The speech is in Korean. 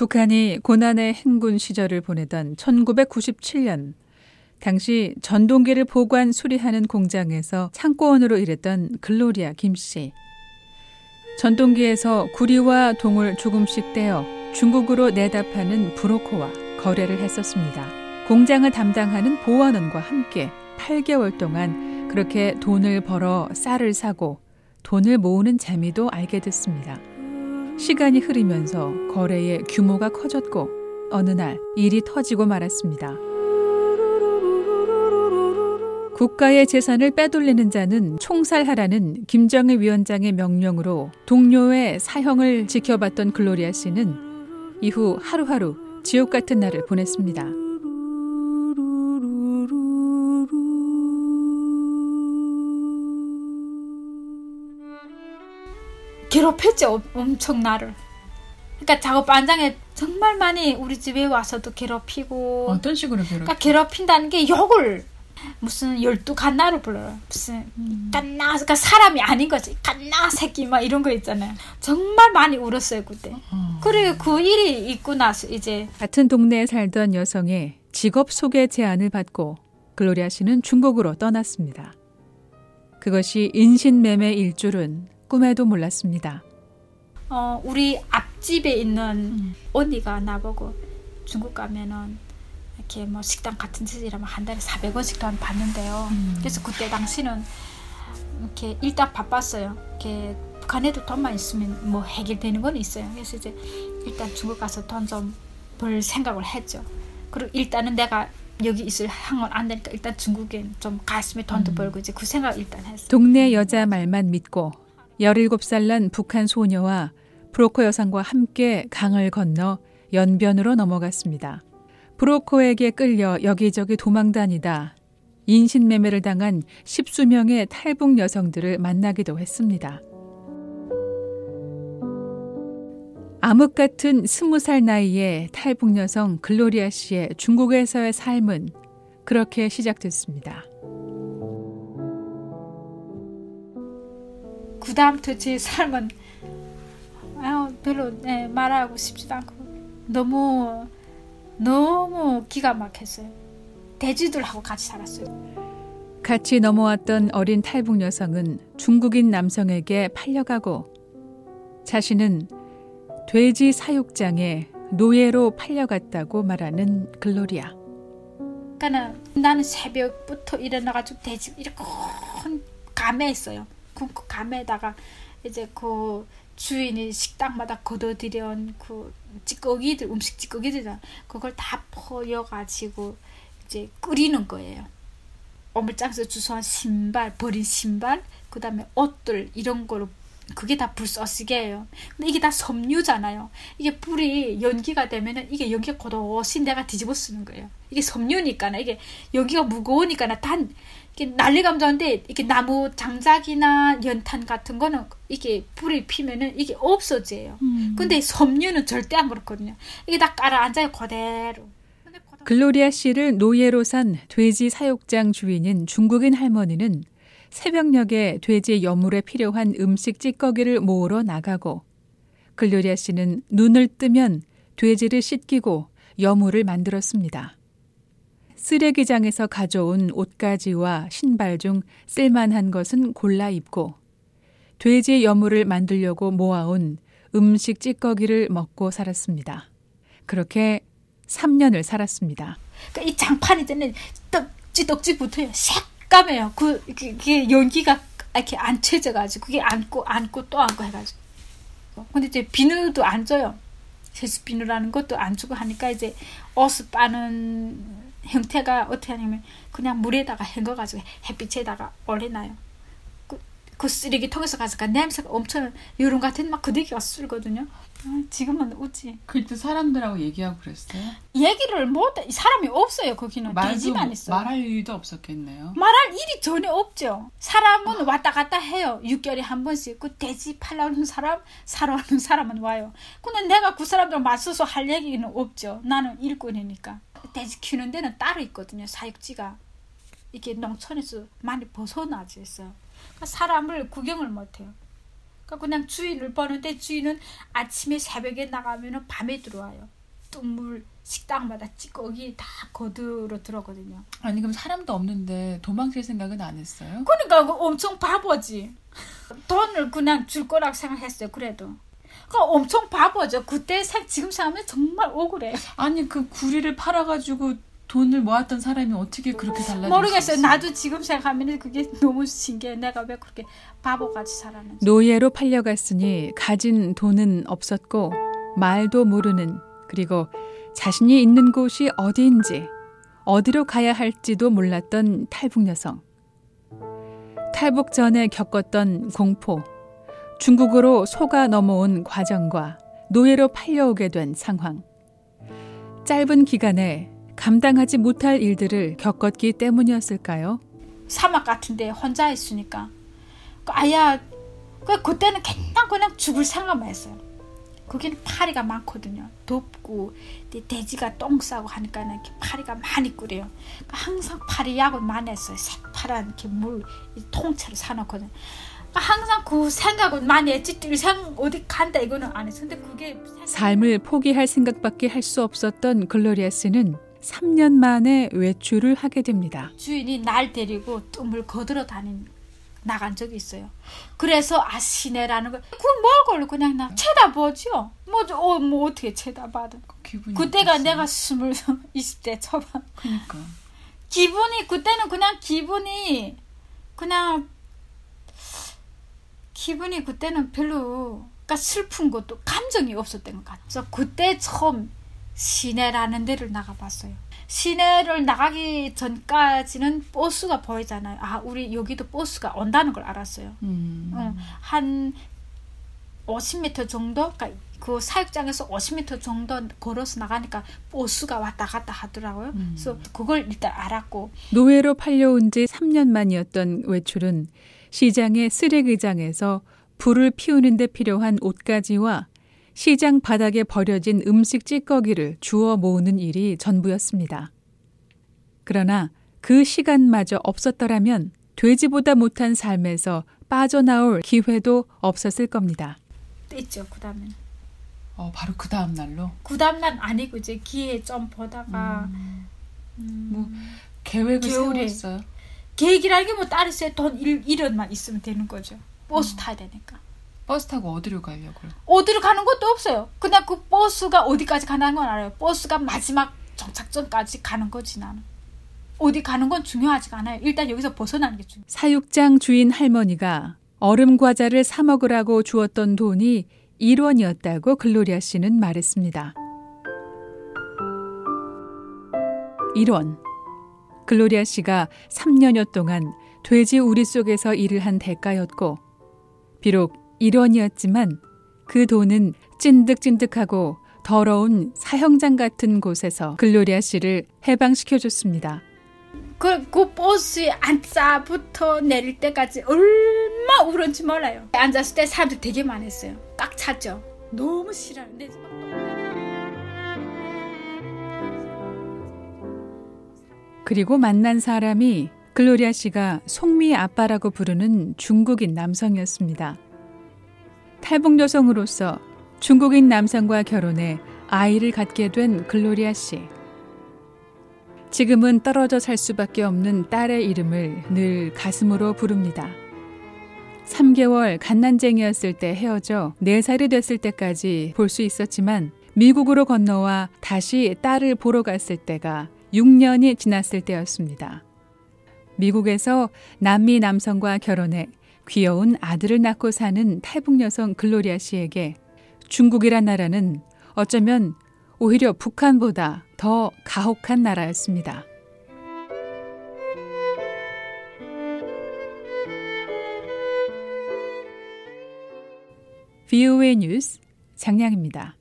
북한이 고난의 행군 시절을 보내던 1997년 당시 전동기를 보관 수리하는 공장에서 창고원으로 일했던 글로리아 김 씨. 전동기에서 구리와 동을 조금씩 떼어 중국으로 내다 파는 브로커와 거래를 했었습니다. 공장을 담당하는 보안원과 함께 8개월 동안 그렇게 돈을 벌어 쌀을 사고 돈을 모으는 재미도 알게 됐습니다. 시간이 흐르면서 거래의 규모가 커졌고 어느 날 일이 터지고 말았습니다. 국가의 재산을 빼돌리는 자는 총살하라는 김정일 위원장의 명령으로 동료의 사형을 지켜봤던 글로리아 씨는 이후 하루하루 지옥 같은 날을 보냈습니다. 괴롭혔죠 엄청 나를 그러니까 작업 반장에 정말 많이 우리 집에 와서도 괴롭히고 어떤 식으로 괴롭? 그러니까 괴롭힌다는 게 욕을 무슨 열두 갓나를 불러요 무슨 음. 갓나 그러니까 사람이 아닌 거지 갓나 새끼 막 이런 거 있잖아요 정말 많이 울었어요 그때 어. 그리고 그 일이 있고 나서 이제 같은 동네에 살던 여성의 직업 소개 제안을 받고 글로리아 씨는 중국으로 떠났습니다. 그것이 인신매매 일 줄은 꿈에도 몰랐습니다. 어, 우리 앞집에 있는 음. 언니가 나보고 중국 가면은 이렇게 뭐 식당 같은 짓이라면 한 달에 400원씩 돈 받는데요. 음. 그래서 그때 당시는 이렇게 일단 바빴어요. 이렇게 북한에도 돈만 있으면 뭐 해결되는 건 있어요. 그래서 이제 일단 중국 가서 돈 좀 벌 생각을 했죠. 그리고 일단은 내가 여기 있을 향은 안 되니까 일단 중국에 좀 갔으면 돈도 음. 벌고 이제 그 생각 일단 했어요. 동네 여자 말만 믿고 17살 난 북한 소녀와 브로커 여성과 함께 강을 건너 연변으로 넘어갔습니다. 브로커에게 끌려 여기저기 도망다니다 인신매매를 당한 십수 명의 탈북 여성들을 만나기도 했습니다. 암흑 같은 스무 살 나이에 탈북 여성 글로리아 씨의 중국에서의 삶은 그렇게 시작됐습니다. 그 다음부터 제 삶은 아유, 별로 네, 말하고 싶지도 않고 너무 너무 기가 막혔어요. 돼지들하고 같이 살았어요. 같이 넘어왔던 어린 탈북 여성은 중국인 남성에게 팔려가고 자신은 돼지 사육장에 노예로 팔려갔다고 말하는 글로리아. 그러니까 나는 새벽부터 일어나가지고 돼지 이렇게 감에 있어요. 그 감에다가 이제 그 주인이 식당마다 걷어들여온 그 찌꺼기들 음식 찌꺼기들 그걸 다 퍼여가지고 이제 끓이는 거예요. 어물장에서 주워온 신발 버린 신발 그 다음에 옷들 이런 거로 그게 다 불쏘시개예요. 근데 이게 다 섬유잖아요. 이게 불이 연기가 되면은 이게 연기가 고도시 내가 뒤집어 쓰는 거예요. 이게 섬유니까 이게 여기가 무거우니까 단 이게 난리감도한데 이게 나무 장작이나 연탄 같은 거는 이게 불이 피면은 이게 없어져요. 음. 근데 섬유는 절대 안 그렇거든요. 이게 다 깔아 앉아요 그대로. 글로리아 씨를 노예로 산 돼지 사육장 주인인 중국인 할머니는 새벽녘에 돼지 여물에 필요한 음식 찌꺼기를 모으러 나가고 글로리아 씨는 눈을 뜨면 돼지를 씻기고 여물을 만들었습니다. 쓰레기장에서 가져온 옷가지와 신발 중 쓸만한 것은 골라 입고 돼지 여물을 만들려고 모아온 음식 찌꺼기를 먹고 살았습니다. 그렇게 3년을 살았습니다. 그러니까 이 장판이 때는 떡지 떡지 붙어요. 새까매요. 그 그게 연기가 이렇게 안 채져가지고 그게 안고 안고 또 안고 해가지고. 근데 이제 비누도 안 줘요. 세수 비누라는 것도 안 주고 하니까 이제 옷을 빠는 형태가 어떻게 하냐면 그냥 물에다가 헹궈가지고 햇빛에다가 올려놔요. 그, 그 쓰레기통에서 가져가 냄새가 엄청 여름 같은 막 그대기가 쓸거든요. 아, 지금은 웃지. 그때 사람들하고 얘기하고 그랬어요? 얘기를 못 사람이 없어요 거기는 돼지만 있어. 말할 일도 없었겠네요. 말할 일이 전혀 없죠. 사람은 아. 왔다 갔다 해요. 6개월에 한 번씩 그 돼지 팔러오는 사람 사러 오는 사람은 와요. 근데 내가 그 사람들 맞서서 할 얘기는 없죠. 나는 일꾼이니까. 돼지 키우는 데는 따로 있거든요. 사육지가. 이게 농촌에서 많이 벗어나져 있어요. 그러니까 사람을 구경을 못해요. 그러니까 그냥 주인을 버는데 주인은 아침에 새벽에 나가면 밤에 들어와요. 뚝물 식당마다 찌꺼기 다 거들어 들어거든요. 아니 그럼 사람도 없는데 도망칠 생각은 안 했어요? 그러니까 그 엄청 바보지. 돈을 그냥 줄 거라고 생각했어요. 그래도. 그러니까 엄청 바보죠. 그때 생 지금 생각하면 정말 억울해. 아니 그 구리를 팔아가지고 돈을 모았던 사람이 어떻게 그렇게 달라질 모르겠어요. 나도 지금 생각하면 그게 너무 신기해. 내가 왜 그렇게 바보같이 살았는지. 노예로 팔려갔으니 가진 돈은 없었고 말도 모르는 그리고 자신이 있는 곳이 어디인지 어디로 가야 할지도 몰랐던 탈북 여성. 탈북 전에 겪었던 공포, 중국으로 속아 넘어온 과정과 노예로 팔려오게 된 상황. 짧은 기간에 감당하지 못할 일들을 겪었기 때문이었을까요? 사막 같은데 혼자 있으니까 그 아야 그 그때는 그냥 그냥 죽을 생각만 했어요. 거기는 파리가 많거든요. 덥고 돼지가 똥 싸고 하니까는 이렇게 파리가 많이 끓여요. 그러니까 항상 파리 약을 많이 했어요. 새파란 이렇게 물 통째로 사놓거든. 항상 그 생각을 많이 했지 생 어디 간다 이거는 안 했어. 근데 그게 삶을 포기할 생각밖에 할 수 없었던 글로리아 씨는 3년 만에 외출을 하게 됩니다. 주인이 날 데리고 뜸을 거들어 다닌 나간 적이 있어요. 그래서 아시네라는 걸 그걸 뭘 그냥 나 쳐다보죠. 뭐, 어, 뭐 어떻게 쳐다봐도. 기분이 그때가 어땠어요? 내가 스물 20대 초반. 그러니까. 기분이 그때는 그냥 기분이 그냥 기분이 그때는 별로 그러니까 슬픈 것도 감정이 없었던 것 같죠. 그때 처음 시내라는 데를 나가봤어요. 시내를 나가기 전까지는 버스가 보이잖아요. 아, 우리 여기도 버스가 온다는 걸 알았어요. 음. 어, 한 50m 정도, 그러니까 그 사육장에서 50m 정도 걸어서 나가니까 버스가 왔다 갔다 하더라고요. 음. 그래서 그걸 일단 알았고. 노예로 팔려온 지 3년 만이었던 외출은 시장의 쓰레기장에서 불을 피우는 데 필요한 옷가지와 시장 바닥에 버려진 음식 찌꺼기를 주워 모으는 일이 전부였습니다. 그러나 그 시간마저 없었더라면 돼지보다 못한 삶에서 빠져나올 기회도 없었을 겁니다. 있죠, 그 다음에. 어, 바로 그 다음 날로? 그 다음 날 아니고 이제 기회 좀 보다가 음, 음, 뭐 계획을 겨울에, 세웠어요? 계획이라는 게 뭐 따로 있어요. 돈 1, 1원만 있으면 되는 거죠. 버스 음. 타야 되니까. 버스 타고 어디로 가려고요? 어디로 가는 것도 없어요. 그냥 그 버스가 어디까지 가는 건 알아요. 버스가 마지막 정착점까지 가는 거지 나는. 어디 가는 건 중요하지가 않아요. 일단 여기서 벗어나는 게 중요해요. 사육장 주인 할머니가 얼음 과자를 사 먹으라고 주었던 돈이 1원이었다고 글로리아 씨는 말했습니다. 1원. 글로리아 씨가 3년여 동안 돼지 우리 속에서 일을 한 대가였고 비록 일원이었지만 그 돈은 찐득찐득하고 더러운 사육장 같은 곳에서 글로리아 씨를 해방시켜줬습니다. 그, 그 버스에 앉자부터 내릴 때까지 얼마 울었지 몰라요. 앉았을 때 사람들 되게 많았어요. 꽉 찼죠. 너무 싫어요. 그리고 만난 사람이 글로리아 씨가 송미 아빠라고 부르는 중국인 남성이었습니다. 탈북 여성으로서 중국인 남성과 결혼해 아이를 갖게 된 글로리아 씨. 지금은 떨어져 살 수밖에 없는 딸의 이름을 늘 가슴으로 부릅니다. 3개월 갓난쟁이였을 때 헤어져 4살이 됐을 때까지 볼 수 있었지만 미국으로 건너와 다시 딸을 보러 갔을 때가 6년이 지났을 때였습니다. 미국에서 남미 남성과 결혼해 귀여운 아들을 낳고 사는 탈북 여성 글로리아 씨에게 중국이란 나라는 어쩌면 오히려 북한보다 더 가혹한 나라였습니다. VOA 뉴스 장량입니다.